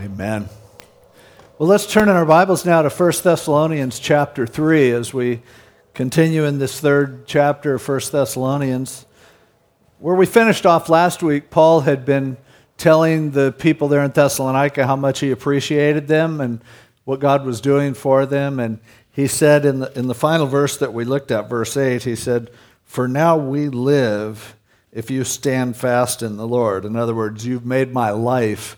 Amen. Well, let's turn in our Bibles now to 1 Thessalonians chapter 3 as we continue in this third chapter of 1 Thessalonians. Where we finished off last week, Paul had been telling the people there in Thessalonica how much he appreciated them and what God was doing for them. And he said in the, in the final verse that we looked at, verse 8, he said, For now we live if you stand fast in the Lord. In other words, you've made my life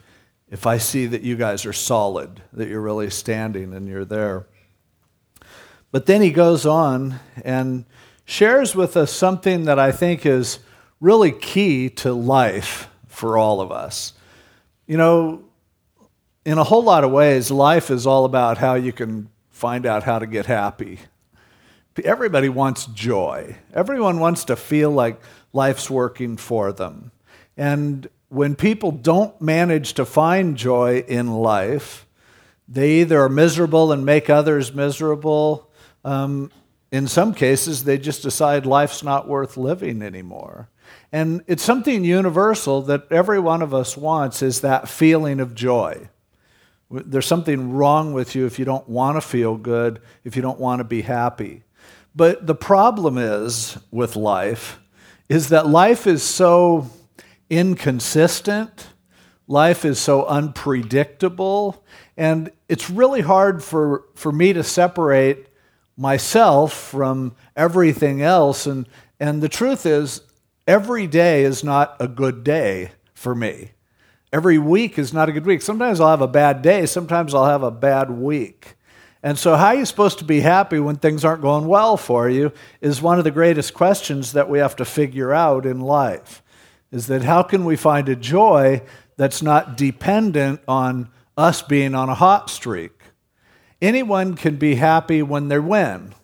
if I see that you guys are solid, that you're really standing and you're there. But then he goes on and shares with us something that I think is really key to life for all of us. You know, in a whole lot of ways, life is all about how you can find out how to get happy. Everybody wants joy. Everyone wants to feel like life's working for them. And when people don't manage to find joy in life, they either are miserable and make others miserable. Um, in some cases, they just decide life's not worth living anymore. And it's something universal that every one of us wants is that feeling of joy. There's something wrong with you if you don't want to feel good, if you don't want to be happy. But the problem is with life is that life is so inconsistent. Life is so unpredictable. And it's really hard for, for me to separate myself from everything else. And, and the truth is, every day is not a good day for me. Every week is not a good week. Sometimes I'll have a bad day, sometimes I'll have a bad week. And so, how are you supposed to be happy when things aren't going well for you is one of the greatest questions that we have to figure out in life is that how can we find a joy that's not dependent on us being on a hot streak? Anyone can be happy when they win.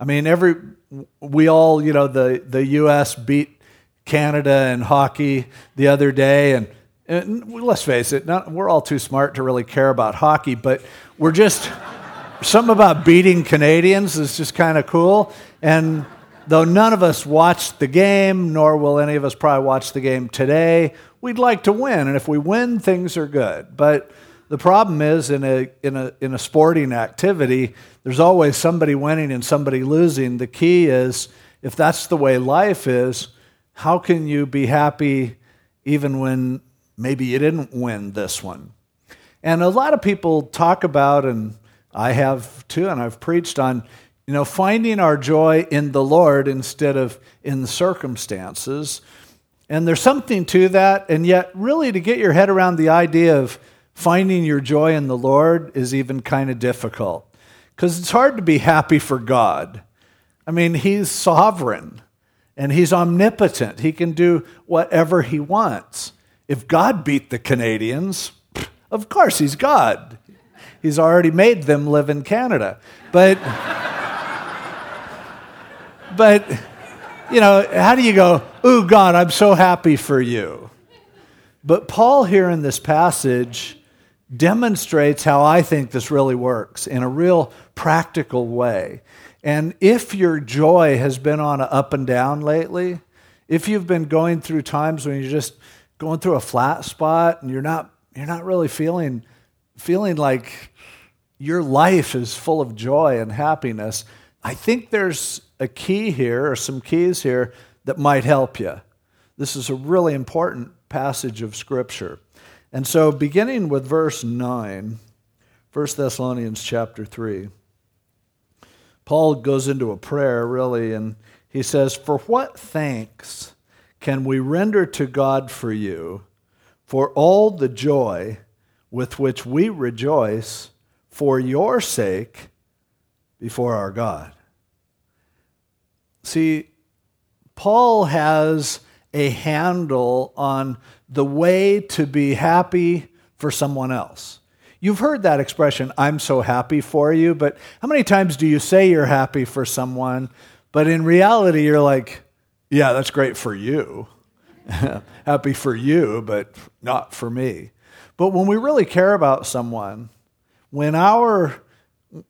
I mean, every we all, you know, the, the U.S. beat Canada in hockey the other day, and, and let's face it, not, we're all too smart to really care about hockey, but we're just something about beating Canadians is just kind of cool, and though none of us watched the game, nor will any of us probably watch the game today, we'd like to win. And if we win, things are good. But the problem is in a, in a, in a sporting activity, there's always somebody winning and somebody losing. The key is if that's the way life is, how can you be happy even when maybe you didn't win this one? And a lot of people talk about, and I have too, and I've preached on you know, finding our joy in the Lord instead of in circumstances. And there's something to that, and yet, really, to get your head around the idea of finding your joy in the Lord is even kind of difficult. Because it's hard to be happy for God. I mean, He's sovereign and He's omnipotent, He can do whatever He wants. If God beat the Canadians, of course He's God. He's already made them live in Canada. But. But, you know, how do you go, ooh, God, I'm so happy for you? But Paul, here in this passage, demonstrates how I think this really works in a real practical way. And if your joy has been on an up and down lately, if you've been going through times when you're just going through a flat spot and you're not you're not really feeling feeling like your life is full of joy and happiness, I think there's a key here, or some keys here, that might help you. This is a really important passage of Scripture. And so, beginning with verse 9, 1 Thessalonians chapter 3, Paul goes into a prayer, really, and he says, For what thanks can we render to God for you for all the joy with which we rejoice for your sake before our God? See, Paul has a handle on the way to be happy for someone else. You've heard that expression, I'm so happy for you, but how many times do you say you're happy for someone, but in reality, you're like, yeah, that's great for you. happy for you, but not for me. But when we really care about someone, when our,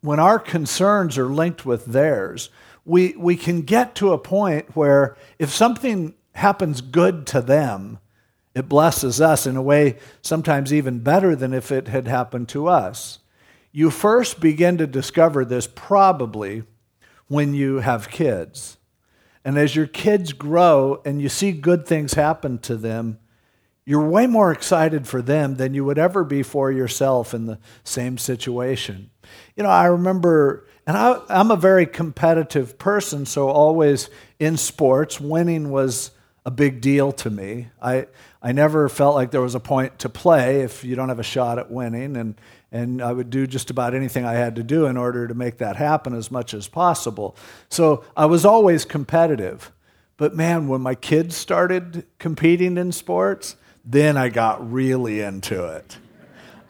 when our concerns are linked with theirs, we, we can get to a point where if something happens good to them, It blesses us in a way sometimes even better than if it had happened to us. You first begin to discover this probably when you have kids. And as your kids grow and you see good things happen to them, you're way more excited for them than you would ever be for yourself in the same situation. You know, I remember, and I, am a very competitive person, so always in sports, winning was a big deal to me. I, I never felt like there was a point to play if you don't have a shot at winning, and, and I would do just about anything I had to do in order to make that happen as much as possible. So I was always competitive. But man, when my kids started competing in sports, then I got really into it.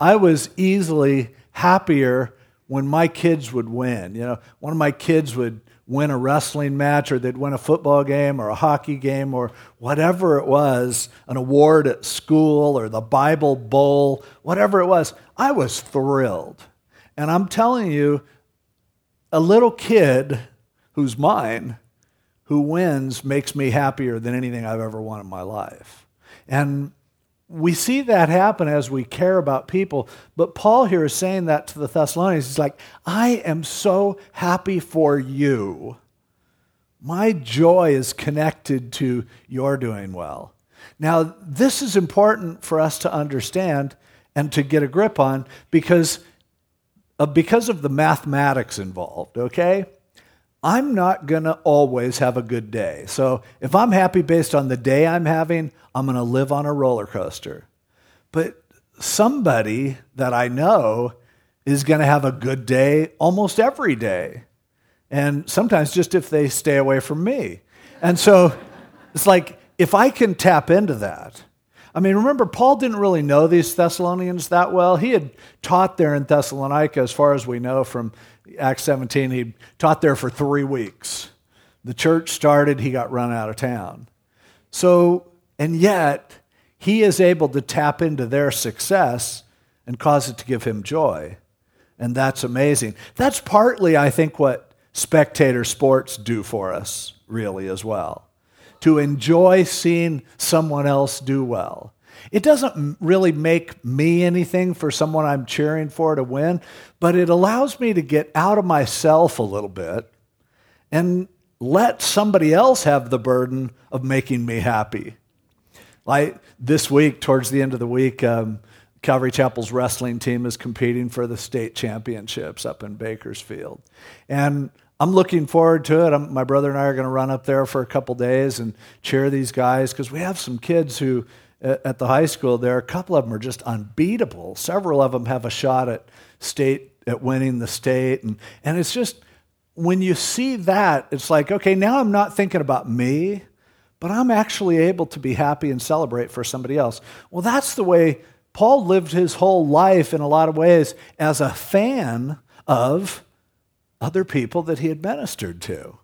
I was easily happier when my kids would win. You know, one of my kids would win a wrestling match or they'd win a football game or a hockey game or whatever it was, an award at school or the Bible Bowl, whatever it was, I was thrilled. And I'm telling you, a little kid who's mine who wins makes me happier than anything I've ever won in my life. And we see that happen as we care about people. But Paul here is saying that to the Thessalonians. He's like, I am so happy for you. My joy is connected to your doing well. Now, this is important for us to understand and to get a grip on because, uh, because of the mathematics involved, okay? I'm not going to always have a good day. So if I'm happy based on the day I'm having, I'm going to live on a roller coaster. But somebody that I know is going to have a good day almost every day. And sometimes just if they stay away from me. And so it's like, if I can tap into that, I mean, remember, Paul didn't really know these Thessalonians that well. He had taught there in Thessalonica, as far as we know from Acts 17. He taught there for three weeks. The church started, he got run out of town. So, and yet, he is able to tap into their success and cause it to give him joy. And that's amazing. That's partly, I think, what spectator sports do for us, really, as well to enjoy seeing someone else do well. It doesn't really make me anything for someone I'm cheering for to win, but it allows me to get out of myself a little bit and let somebody else have the burden of making me happy. Like this week, towards the end of the week, um, Calvary Chapel's wrestling team is competing for the state championships up in Bakersfield. And I'm looking forward to it. I'm, my brother and I are going to run up there for a couple days and cheer these guys because we have some kids who, at the high school there, a couple of them are just unbeatable. Several of them have a shot at state, at winning the state. And, and it's just, when you see that, it's like, okay, now I'm not thinking about me, but I'm actually able to be happy and celebrate for somebody else. Well, that's the way Paul lived his whole life in a lot of ways as a fan of other people that he had ministered to.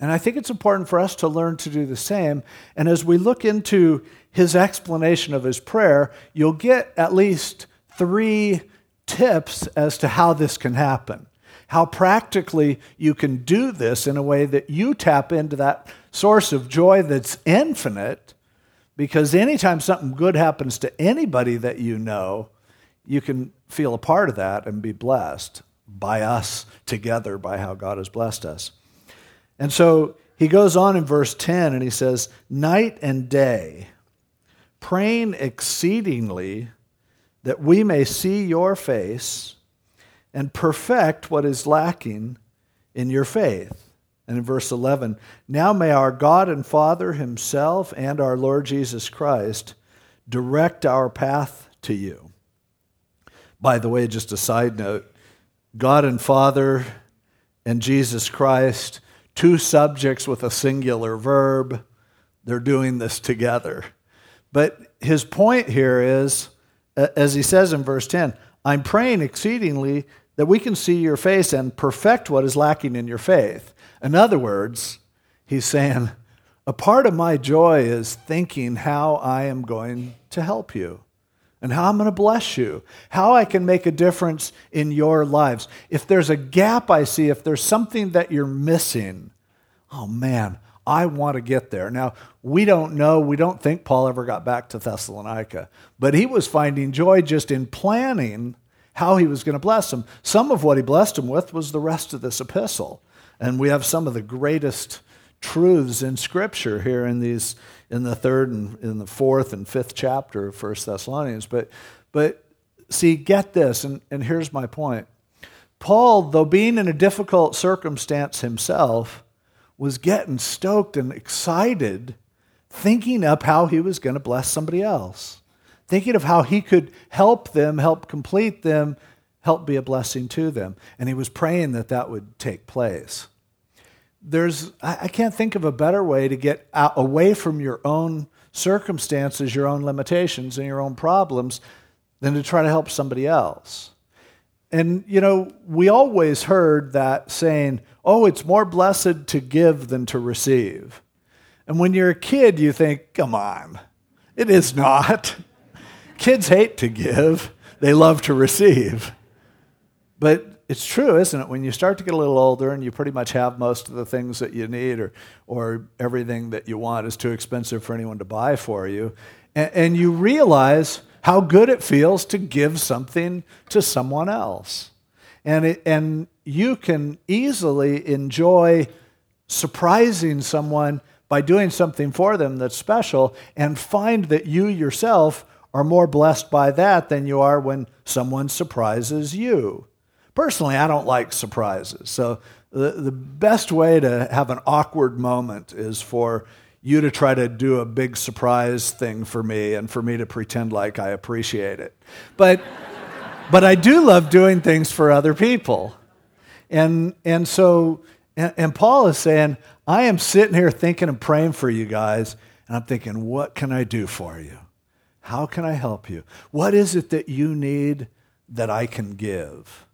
And I think it's important for us to learn to do the same. And as we look into his explanation of his prayer, you'll get at least three tips as to how this can happen. How practically you can do this in a way that you tap into that source of joy that's infinite, because anytime something good happens to anybody that you know, you can feel a part of that and be blessed by us together by how God has blessed us. And so he goes on in verse 10 and he says, Night and day, praying exceedingly that we may see your face and perfect what is lacking in your faith. And in verse 11, now may our God and Father Himself and our Lord Jesus Christ direct our path to you. By the way, just a side note God and Father and Jesus Christ, two subjects with a singular verb. They're doing this together. But his point here is, as he says in verse 10, I'm praying exceedingly that we can see your face and perfect what is lacking in your faith. In other words, he's saying, a part of my joy is thinking how I am going to help you and how I'm going to bless you, how I can make a difference in your lives. If there's a gap I see, if there's something that you're missing, oh man, I want to get there. Now, we don't know, we don't think Paul ever got back to Thessalonica, but he was finding joy just in planning how he was going to bless them. Some of what he blessed them with was the rest of this epistle. And we have some of the greatest truths in Scripture here in these in the third and in the fourth and fifth chapter of First Thessalonians. But but see, get this, and, and here's my point. Paul, though being in a difficult circumstance himself, was getting stoked and excited, thinking up how he was going to bless somebody else, thinking of how he could help them, help complete them, help be a blessing to them. And he was praying that that would take place. There's, I can't think of a better way to get out, away from your own circumstances, your own limitations, and your own problems than to try to help somebody else. And, you know, we always heard that saying, oh, it's more blessed to give than to receive. And when you're a kid, you think, come on, it is not. Kids hate to give, they love to receive. But it's true, isn't it? When you start to get a little older and you pretty much have most of the things that you need or, or everything that you want is too expensive for anyone to buy for you, and, and you realize how good it feels to give something to someone else. And, it, and you can easily enjoy surprising someone by doing something for them that's special and find that you yourself are more blessed by that than you are when someone surprises you. Personally, I don't like surprises. So the, the best way to have an awkward moment is for you to try to do a big surprise thing for me and for me to pretend like I appreciate it. But, but I do love doing things for other people. And, and so, and, and Paul is saying, I am sitting here thinking and praying for you guys, and I'm thinking, what can I do for you? How can I help you? What is it that you need that I can give?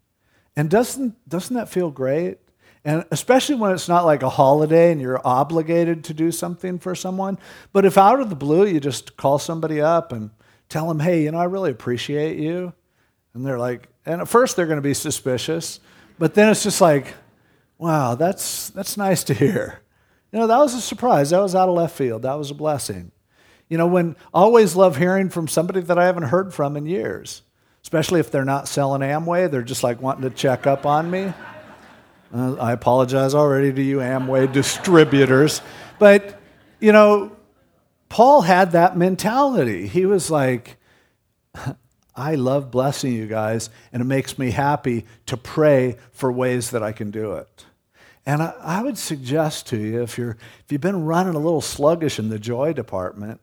And doesn't, doesn't that feel great? And especially when it's not like a holiday and you're obligated to do something for someone. But if out of the blue you just call somebody up and tell them, hey, you know, I really appreciate you. And they're like, and at first they're going to be suspicious, but then it's just like, wow, that's, that's nice to hear. You know, that was a surprise. That was out of left field. That was a blessing. You know, when I always love hearing from somebody that I haven't heard from in years, especially if they're not selling Amway, they're just like wanting to check up on me. Uh, I apologize already to you Amway distributors. But, you know, Paul had that mentality. He was like, I love blessing you guys, and it makes me happy to pray for ways that I can do it. And I, I, would suggest to you, if, you're, if you've been running a little sluggish in the joy department,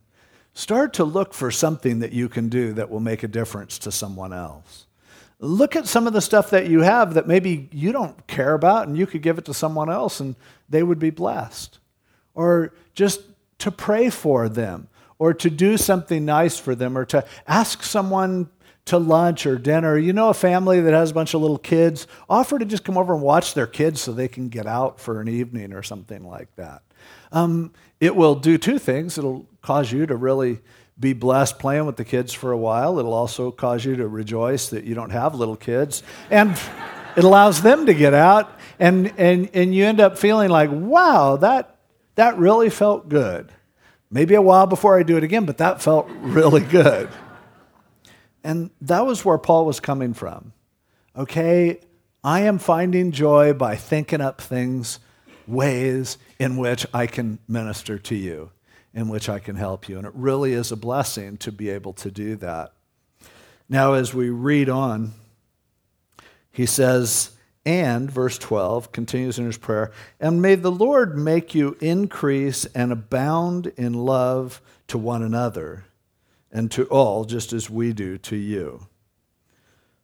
start to look for something that you can do that will make a difference to someone else. Look at some of the stuff that you have that maybe you don't care about and you could give it to someone else and they would be blessed. Or just to pray for them or to do something nice for them or to ask someone to lunch or dinner. You know, a family that has a bunch of little kids, offer to just come over and watch their kids so they can get out for an evening or something like that. Um, it will do two things. It'll cause you to really be blessed playing with the kids for a while. It'll also cause you to rejoice that you don't have little kids. And it allows them to get out, and, and, and you end up feeling like, wow, that, that really felt good. Maybe a while before I do it again, but that felt really good. And that was where Paul was coming from. Okay, I am finding joy by thinking up things, ways in which I can minister to you in which I can help you. And it really is a blessing to be able to do that. Now, as we read on, he says, and, verse 12, continues in his prayer, and may the Lord make you increase and abound in love to one another and to all, just as we do to you.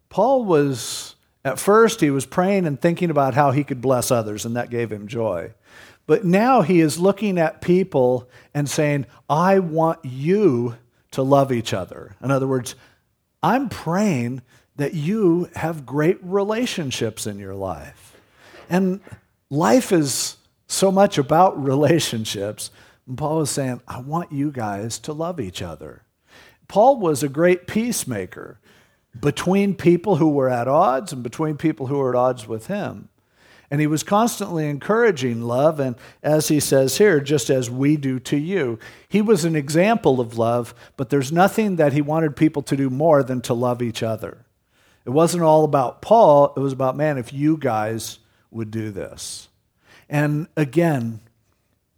Paul was, at first, he was praying and thinking about how he could bless others, and that gave him joy. But now he is looking at people and saying, I want you to love each other. In other words, I'm praying that you have great relationships in your life. And life is so much about relationships. And Paul is saying, I want you guys to love each other. Paul was a great peacemaker between people who were at odds and between people who were at odds with him. And he was constantly encouraging love, and as he says here, just as we do to you. He was an example of love, but there's nothing that he wanted people to do more than to love each other. It wasn't all about Paul, it was about, man, if you guys would do this. And again,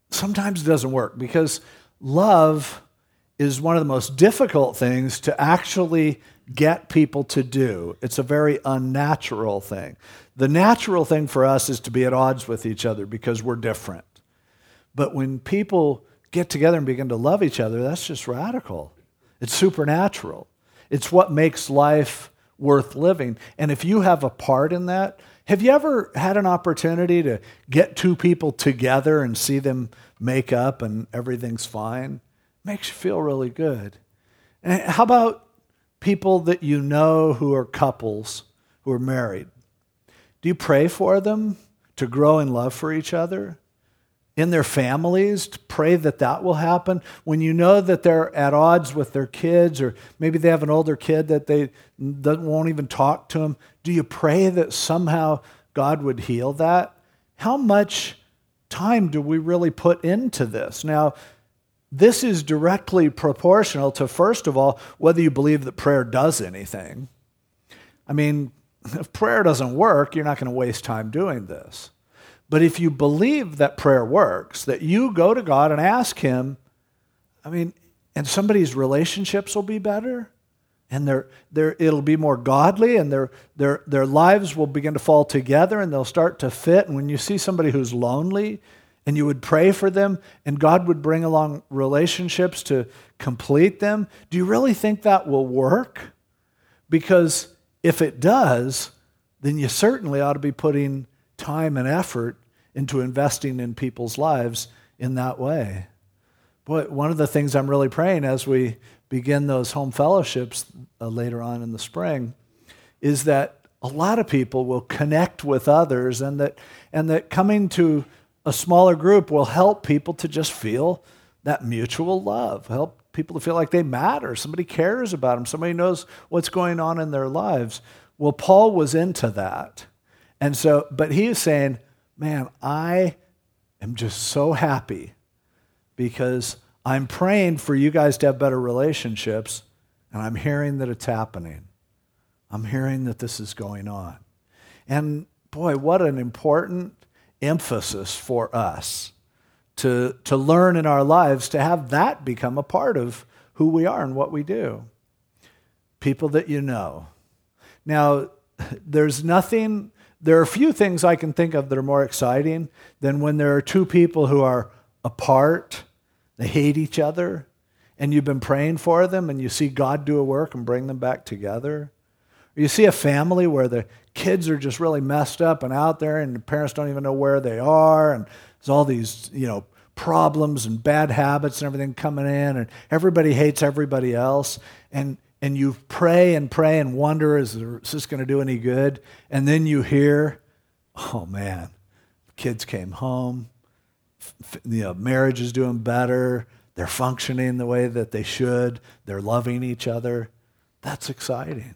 sometimes it doesn't work because love is one of the most difficult things to actually get people to do. It's a very unnatural thing. The natural thing for us is to be at odds with each other because we're different. But when people get together and begin to love each other, that's just radical. It's supernatural. It's what makes life worth living. And if you have a part in that, have you ever had an opportunity to get two people together and see them make up and everything's fine? Makes you feel really good. And how about people that you know who are couples who are married? Do you pray for them to grow in love for each other? In their families, to pray that that will happen. When you know that they're at odds with their kids, or maybe they have an older kid that they that won't even talk to them, do you pray that somehow God would heal that? How much time do we really put into this? Now, this is directly proportional to, first of all, whether you believe that prayer does anything. I mean, if prayer doesn't work, you're not going to waste time doing this. But if you believe that prayer works, that you go to God and ask Him, I mean, and somebody's relationships will be better, and their, their, it'll be more godly, and their, their, their lives will begin to fall together, and they'll start to fit. And when you see somebody who's lonely, and you would pray for them, and God would bring along relationships to complete them, do you really think that will work? Because if it does, then you certainly ought to be putting time and effort into investing in people's lives in that way. But one of the things I'm really praying as we begin those home fellowships uh, later on in the spring is that a lot of people will connect with others and that and that coming to a smaller group will help people to just feel that mutual love, help people to feel like they matter. Somebody cares about them, somebody knows what's going on in their lives. Well, Paul was into that. And so, but he is saying, man, I am just so happy because I'm praying for you guys to have better relationships, and I'm hearing that it's happening. I'm hearing that this is going on. And boy, what an important emphasis for us to, to learn in our lives to have that become a part of who we are and what we do. People that you know. Now, there's nothing, there are few things I can think of that are more exciting than when there are two people who are apart, they hate each other, and you've been praying for them and you see God do a work and bring them back together. You see a family where the kids are just really messed up and out there and the parents don't even know where they are and there's all these, you know, problems and bad habits and everything coming in, and everybody hates everybody else. And, and you pray and pray and wonder, is, is this going to do any good? And then you hear, oh man, kids came home, you know, marriage is doing better, they're functioning the way that they should, they're loving each other. That's exciting.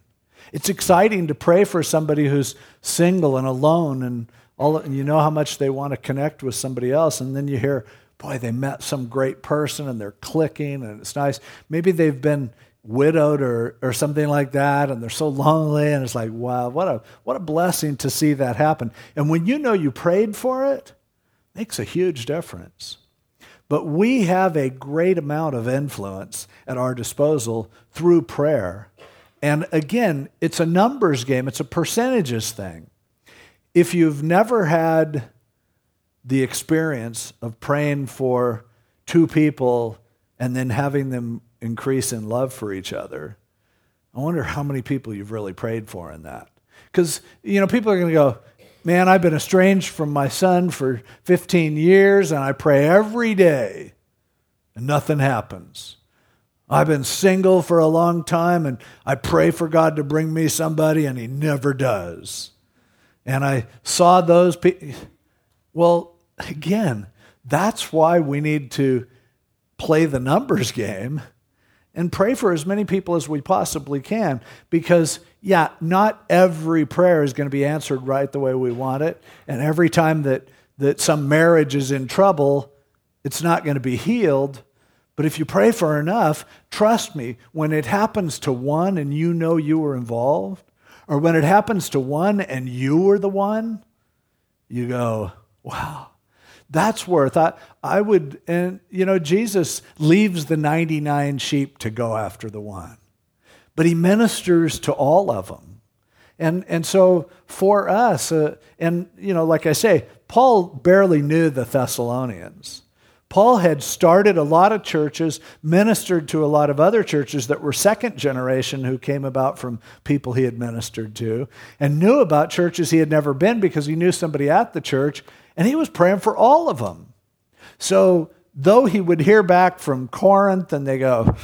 It's exciting to pray for somebody who's single and alone and all, and you know how much they want to connect with somebody else, and then you hear, boy, they met some great person and they're clicking and it's nice. Maybe they've been widowed or, or something like that and they're so lonely and it's like, wow, what a, what a blessing to see that happen. And when you know you prayed for it, it makes a huge difference. But we have a great amount of influence at our disposal through prayer. And again, it's a numbers game, it's a percentages thing if you've never had the experience of praying for two people and then having them increase in love for each other, I wonder how many people you've really prayed for in that. Because, you know, people are going to go, man, I've been estranged from my son for 15 years and I pray every day and nothing happens. I've been single for a long time and I pray for God to bring me somebody and he never does and I saw those people. Well, again, that's why we need to play the numbers game and pray for as many people as we possibly can because, yeah, not every prayer is going to be answered right the way we want it. And every time that, that some marriage is in trouble, it's not going to be healed. But if you pray for enough, trust me, when it happens to one and you know you were involved, or when it happens to one and you were the one, you go, wow, that's worth I, I would and you know jesus leaves the 99 sheep to go after the one but he ministers to all of them. And and so for us uh, and you know like i say paul barely knew the thessalonians paul had started a lot of churches ministered to a lot of other churches that were second generation who came about from people he had ministered to and knew about churches he had never been because he knew somebody at the church and he was praying for all of them. So, though he would hear back from Corinth and they go,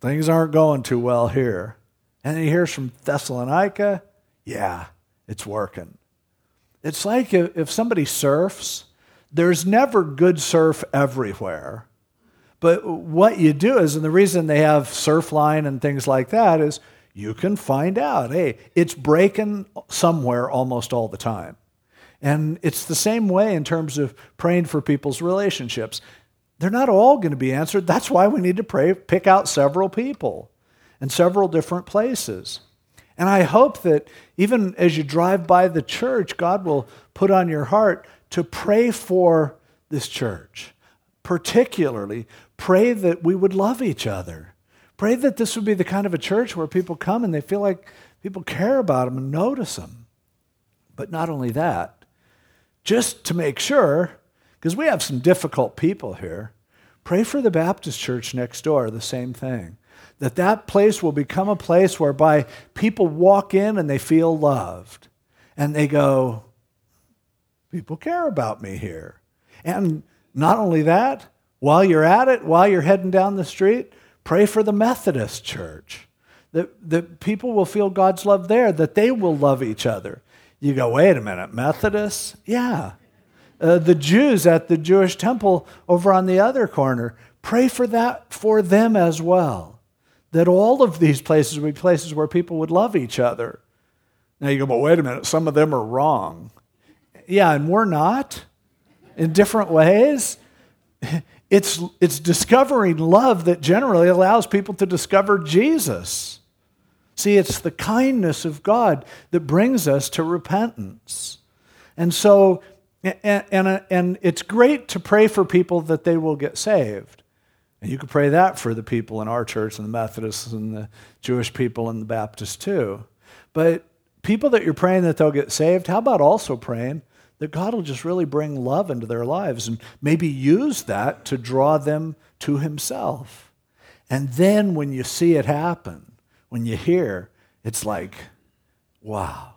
things aren't going too well here. And he hears from Thessalonica, yeah, it's working. It's like if somebody surfs, there's never good surf everywhere. But what you do is, and the reason they have Surfline and things like that is you can find out, hey, it's breaking somewhere almost all the time. And it's the same way in terms of praying for people's relationships. They're not all going to be answered. That's why we need to pray, pick out several people in several different places. And I hope that even as you drive by the church, God will put on your heart to pray for this church. Particularly, pray that we would love each other. Pray that this would be the kind of a church where people come and they feel like people care about them and notice them. But not only that, just to make sure, because we have some difficult people here, pray for the Baptist church next door, the same thing. That that place will become a place whereby people walk in and they feel loved. And they go, people care about me here. And not only that, while you're at it, while you're heading down the street, pray for the Methodist church. That, that people will feel God's love there, that they will love each other. You go, wait a minute, Methodists? Yeah. Uh, the Jews at the Jewish temple over on the other corner, pray for that for them as well. That all of these places would be places where people would love each other. Now you go, but wait a minute, some of them are wrong. Yeah, and we're not in different ways. It's, it's discovering love that generally allows people to discover Jesus. See, it's the kindness of God that brings us to repentance. And so, and, and, and it's great to pray for people that they will get saved. And you could pray that for the people in our church and the Methodists and the Jewish people and the Baptists too. But people that you're praying that they'll get saved, how about also praying that God will just really bring love into their lives and maybe use that to draw them to Himself? And then when you see it happen, when you hear, it's like, wow.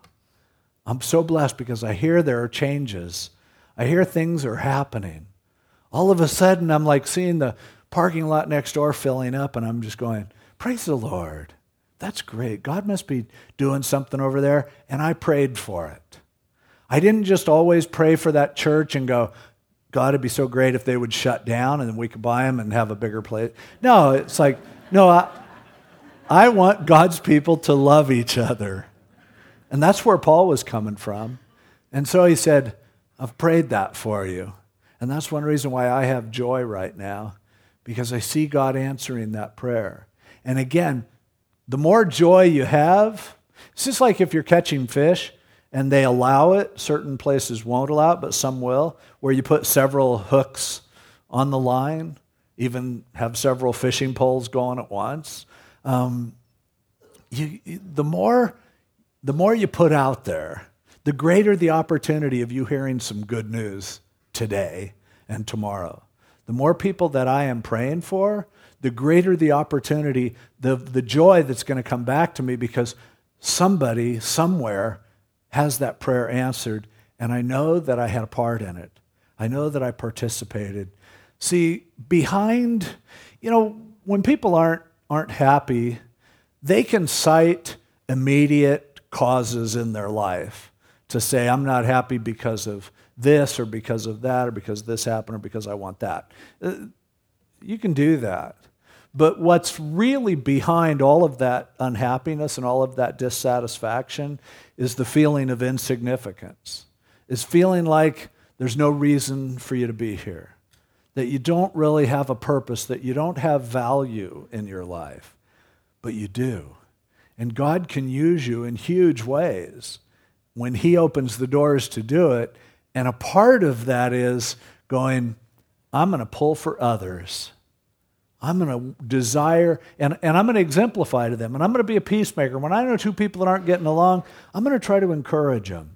I'm so blessed because I hear there are changes. I hear things are happening. All of a sudden, I'm like seeing the parking lot next door filling up, and I'm just going, Praise the Lord. That's great. God must be doing something over there, and I prayed for it. I didn't just always pray for that church and go, God, it'd be so great if they would shut down and we could buy them and have a bigger place. No, it's like, no, I, I want God's people to love each other. And that's where Paul was coming from. And so he said, I've prayed that for you. And that's one reason why I have joy right now, because I see God answering that prayer. And again, the more joy you have, it's just like if you're catching fish and they allow it, certain places won't allow it, but some will, where you put several hooks on the line, even have several fishing poles going at once um, you, the more the more you put out there, the greater the opportunity of you hearing some good news today and tomorrow. The more people that I am praying for, the greater the opportunity, the, the joy that's going to come back to me because somebody somewhere has that prayer answered, and I know that I had a part in it. I know that I participated. See, behind, you know, when people aren't aren't happy, they can cite immediate causes in their life to say, I'm not happy because of this or because of that or because this happened or because I want that. Uh, you can do that. But what's really behind all of that unhappiness and all of that dissatisfaction is the feeling of insignificance, is feeling like there's no reason for you to be here, that you don't really have a purpose, that you don't have value in your life, but you do. And God can use you in huge ways when He opens the doors to do it. And a part of that is going, I'm going to pull for others. I'm going to desire, and, and I'm going to exemplify to them, and I'm going to be a peacemaker. When I know two people that aren't getting along, I'm going to try to encourage them.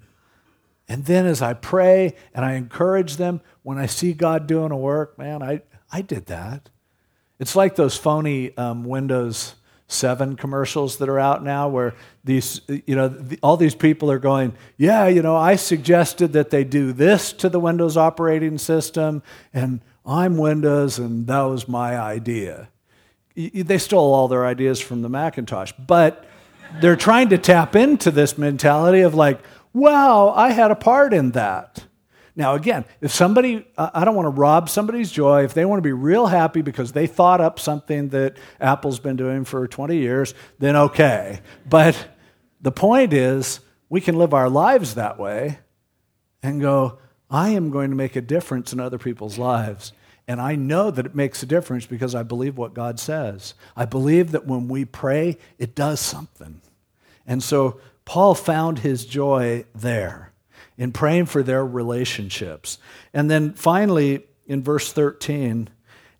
And then as I pray and I encourage them, when I see God doing a work, man, I, I did that. It's like those phony um, Windows 7 commercials that are out now where these, you know, the, all these people are going, yeah, you know, I suggested that they do this to the Windows operating system, and I'm Windows, and that was my idea. They stole all their ideas from the Macintosh, but they're trying to tap into this mentality of like, wow, I had a part in that. Now, again, if somebody, I don't want to rob somebody's joy, if they want to be real happy because they thought up something that Apple's been doing for 20 years, then okay. But the point is, we can live our lives that way and go, I am going to make a difference in other people's lives. And I know that it makes a difference because I believe what God says. I believe that when we pray, it does something. And so Paul found his joy there in praying for their relationships. And then finally, in verse 13,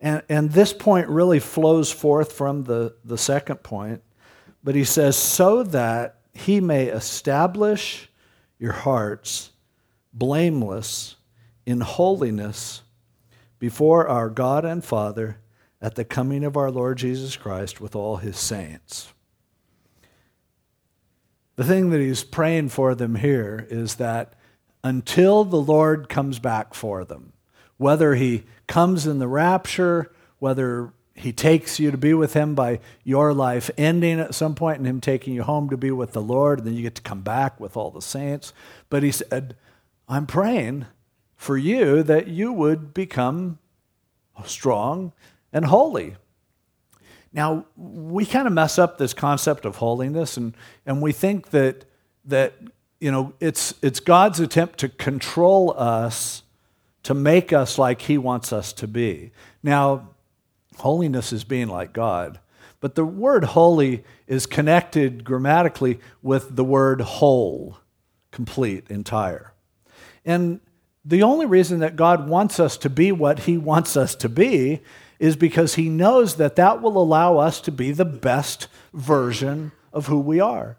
and, and this point really flows forth from the, the second point, but he says, so that he may establish your hearts blameless in holiness before our God and Father at the coming of our Lord Jesus Christ with all his saints. The thing that he's praying for them here is that until the Lord comes back for them, whether he comes in the rapture, whether he takes you to be with him by your life ending at some point and him taking you home to be with the Lord, and then you get to come back with all the saints. But he said, I'm praying for you that you would become strong and holy. Now, we kind of mess up this concept of holiness, and, and we think that, that you know, it's, it's God's attempt to control us to make us like He wants us to be. Now, holiness is being like God, but the word holy is connected grammatically with the word whole, complete, entire. And the only reason that God wants us to be what He wants us to be is because He knows that that will allow us to be the best version of who we are,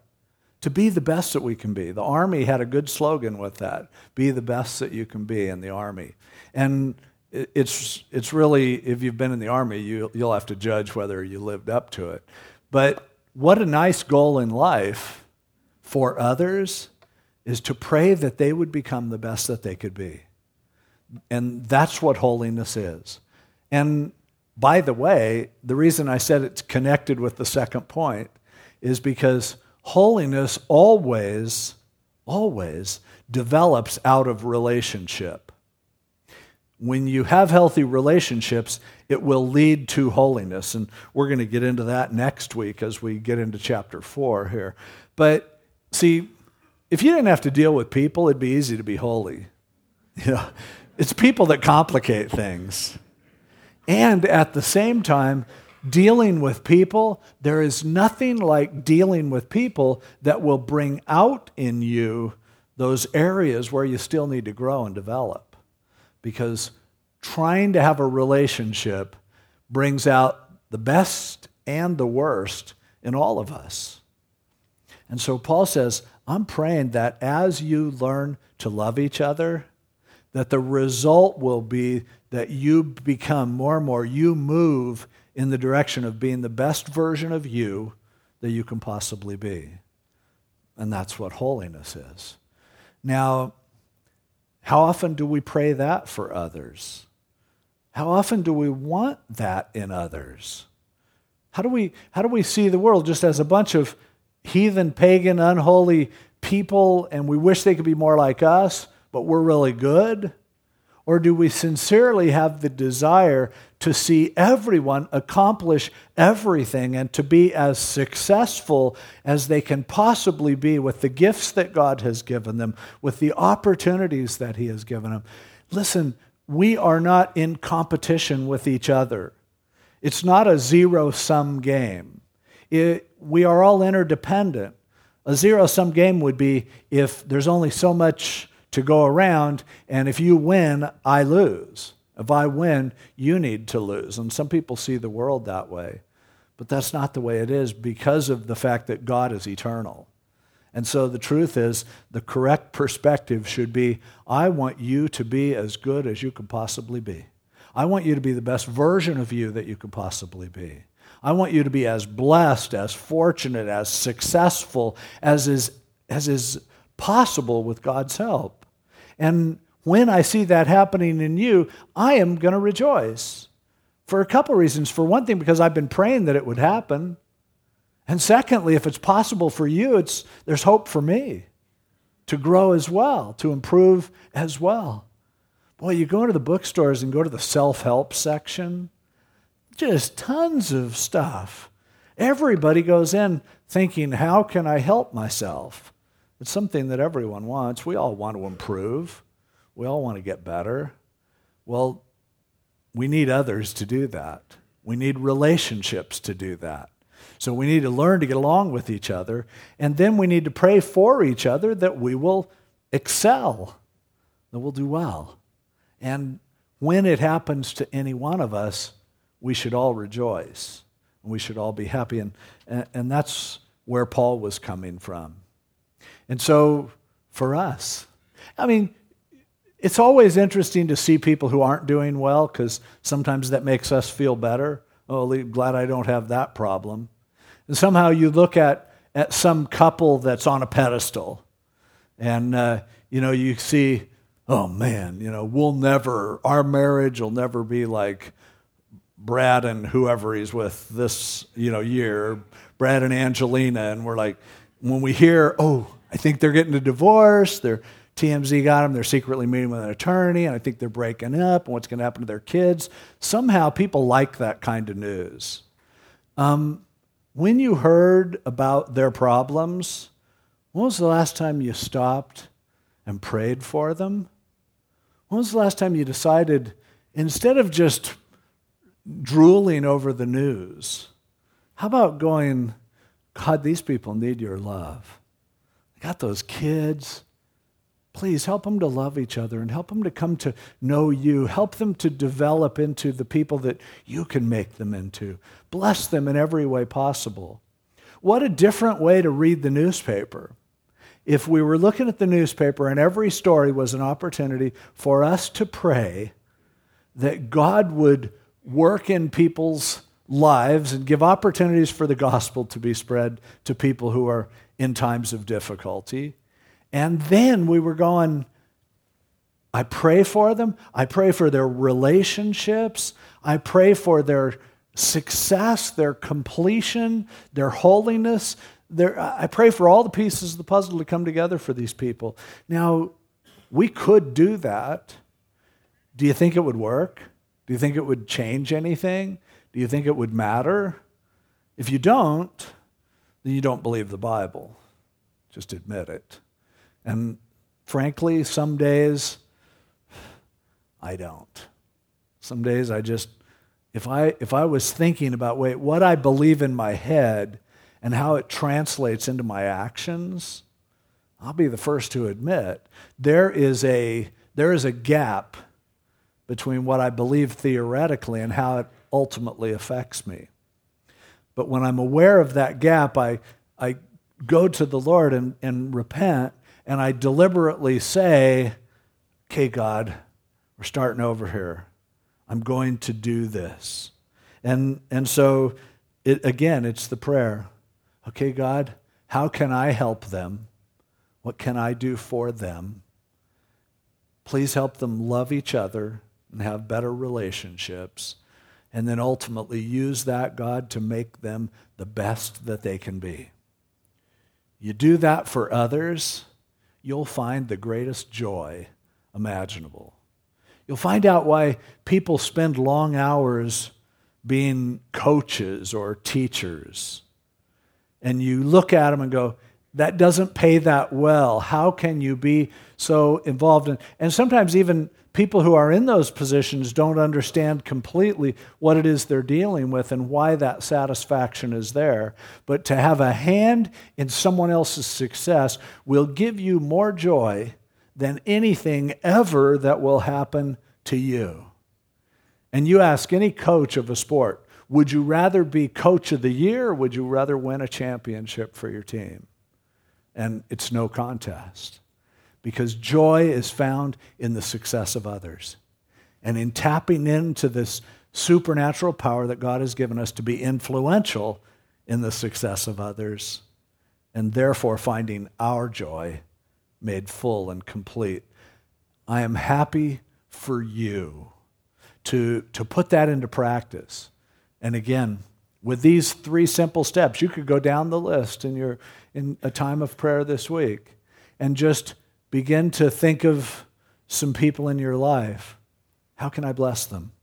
to be the best that we can be. The Army had a good slogan with that be the best that you can be in the Army. And it's, it's really, if you've been in the Army, you, you'll have to judge whether you lived up to it. But what a nice goal in life for others is to pray that they would become the best that they could be. And that's what holiness is. And by the way, the reason I said it's connected with the second point is because holiness always, always develops out of relationship. When you have healthy relationships, it will lead to holiness. And we're going to get into that next week as we get into chapter four here. But see, if you didn't have to deal with people, it'd be easy to be holy. You know, it's people that complicate things. And at the same time, dealing with people, there is nothing like dealing with people that will bring out in you those areas where you still need to grow and develop. Because trying to have a relationship brings out the best and the worst in all of us. And so Paul says, I'm praying that as you learn to love each other, that the result will be that you become more and more, you move in the direction of being the best version of you that you can possibly be. And that's what holiness is. Now, how often do we pray that for others? How often do we want that in others? How do we, how do we see the world just as a bunch of heathen, pagan, unholy people and we wish they could be more like us, but we're really good? Or do we sincerely have the desire to see everyone accomplish everything and to be as successful as they can possibly be with the gifts that God has given them, with the opportunities that He has given them? Listen, we are not in competition with each other. It's not a zero sum game. It, we are all interdependent. A zero sum game would be if there's only so much to go around, and if you win, I lose. If I win, you need to lose. And some people see the world that way. But that's not the way it is because of the fact that God is eternal. And so the truth is, the correct perspective should be I want you to be as good as you could possibly be. I want you to be the best version of you that you could possibly be. I want you to be as blessed, as fortunate, as successful as is, as is possible with God's help. And when I see that happening in you, I am going to rejoice for a couple reasons. For one thing, because I've been praying that it would happen. And secondly, if it's possible for you, it's, there's hope for me to grow as well, to improve as well. Boy, you go to the bookstores and go to the self help section, just tons of stuff. Everybody goes in thinking, How can I help myself? It's something that everyone wants. We all want to improve, we all want to get better. Well, we need others to do that. We need relationships to do that. So we need to learn to get along with each other. And then we need to pray for each other that we will excel, that we'll do well. And when it happens to any one of us, we should all rejoice. And we should all be happy. And, and that's where Paul was coming from. And so for us, I mean, it's always interesting to see people who aren't doing well because sometimes that makes us feel better. Oh, I'm glad I don't have that problem. And somehow you look at, at some couple that's on a pedestal and, uh, you know, you see, oh man, you know, we'll never, our marriage will never be like Brad and whoever he's with this, you know, year, Brad and Angelina. And we're like, when we hear, oh, I think they're getting a divorce. They're, TMZ got them. They're secretly meeting with an attorney, and I think they're breaking up, and what's going to happen to their kids. Somehow people like that kind of news. Um, when you heard about their problems, when was the last time you stopped and prayed for them? When was the last time you decided, instead of just drooling over the news, how about going, God, these people need your love? I got those kids. Please help them to love each other and help them to come to know you. Help them to develop into the people that you can make them into. Bless them in every way possible. What a different way to read the newspaper. If we were looking at the newspaper and every story was an opportunity for us to pray that God would work in people's lives and give opportunities for the gospel to be spread to people who are in times of difficulty. And then we were going, I pray for them. I pray for their relationships. I pray for their success, their completion, their holiness. Their, I pray for all the pieces of the puzzle to come together for these people. Now, we could do that. Do you think it would work? Do you think it would change anything? Do you think it would matter? If you don't, then you don't believe the Bible. Just admit it. And frankly, some days I don't. Some days I just, if I, if I was thinking about, wait, what I believe in my head and how it translates into my actions, I'll be the first to admit there is a, there is a gap between what I believe theoretically and how it ultimately affects me. But when I'm aware of that gap, I, I go to the Lord and, and repent, and I deliberately say, Okay, God, we're starting over here. I'm going to do this. And, and so, it, again, it's the prayer. Okay, God, how can I help them? What can I do for them? Please help them love each other and have better relationships and then ultimately use that, God, to make them the best that they can be. You do that for others, you'll find the greatest joy imaginable. You'll find out why people spend long hours being coaches or teachers. And you look at them and go, that doesn't pay that well. How can you be so involved in? And sometimes even people who are in those positions don't understand completely what it is they're dealing with and why that satisfaction is there. But to have a hand in someone else's success will give you more joy than anything ever that will happen to you. And you ask any coach of a sport, would you rather be coach of the year or would you rather win a championship for your team? And it's no contest because joy is found in the success of others and in tapping into this supernatural power that God has given us to be influential in the success of others and therefore finding our joy made full and complete. I am happy for you to, to put that into practice. And again, with these three simple steps, you could go down the list in, your, in a time of prayer this week and just begin to think of some people in your life. How can I bless them?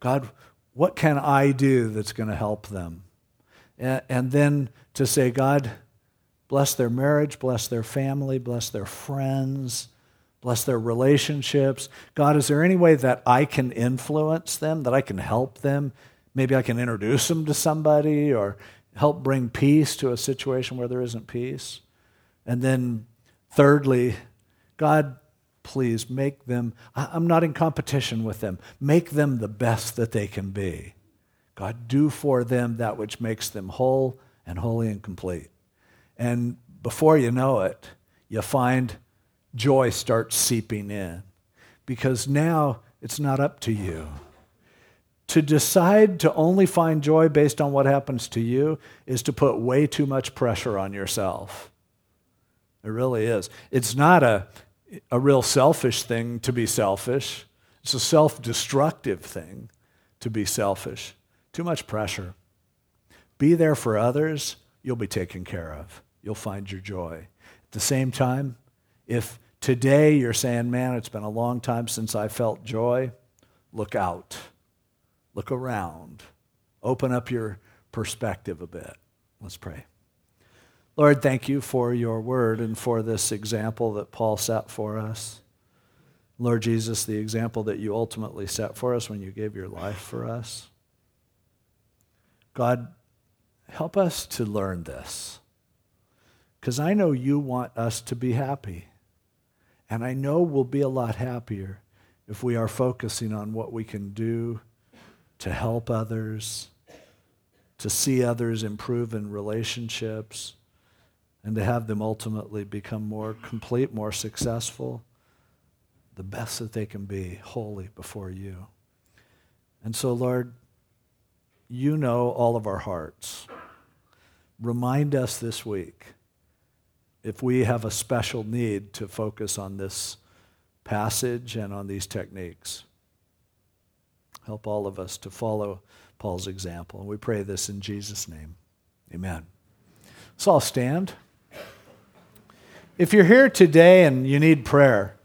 God, what can I do that's going to help them? And, and then to say, God, bless their marriage, bless their family, bless their friends, bless their relationships. God, is there any way that I can influence them, that I can help them? Maybe I can introduce them to somebody or help bring peace to a situation where there isn't peace. And then, thirdly, God, please make them, I'm not in competition with them, make them the best that they can be. God, do for them that which makes them whole and holy and complete. And before you know it, you find joy starts seeping in because now it's not up to you. To decide to only find joy based on what happens to you is to put way too much pressure on yourself. It really is. It's not a, a real selfish thing to be selfish, it's a self destructive thing to be selfish. Too much pressure. Be there for others, you'll be taken care of. You'll find your joy. At the same time, if today you're saying, man, it's been a long time since I felt joy, look out, look around, open up your perspective a bit. Let's pray. Lord, thank you for your word and for this example that Paul set for us. Lord Jesus, the example that you ultimately set for us when you gave your life for us. God, help us to learn this. Because I know you want us to be happy. And I know we'll be a lot happier if we are focusing on what we can do to help others, to see others improve in relationships, and to have them ultimately become more complete, more successful, the best that they can be, holy before you. And so, Lord, you know all of our hearts. Remind us this week if we have a special need to focus on this passage and on these techniques. Help all of us to follow Paul's example. And we pray this in Jesus' name. Amen. So I'll stand. If you're here today and you need prayer,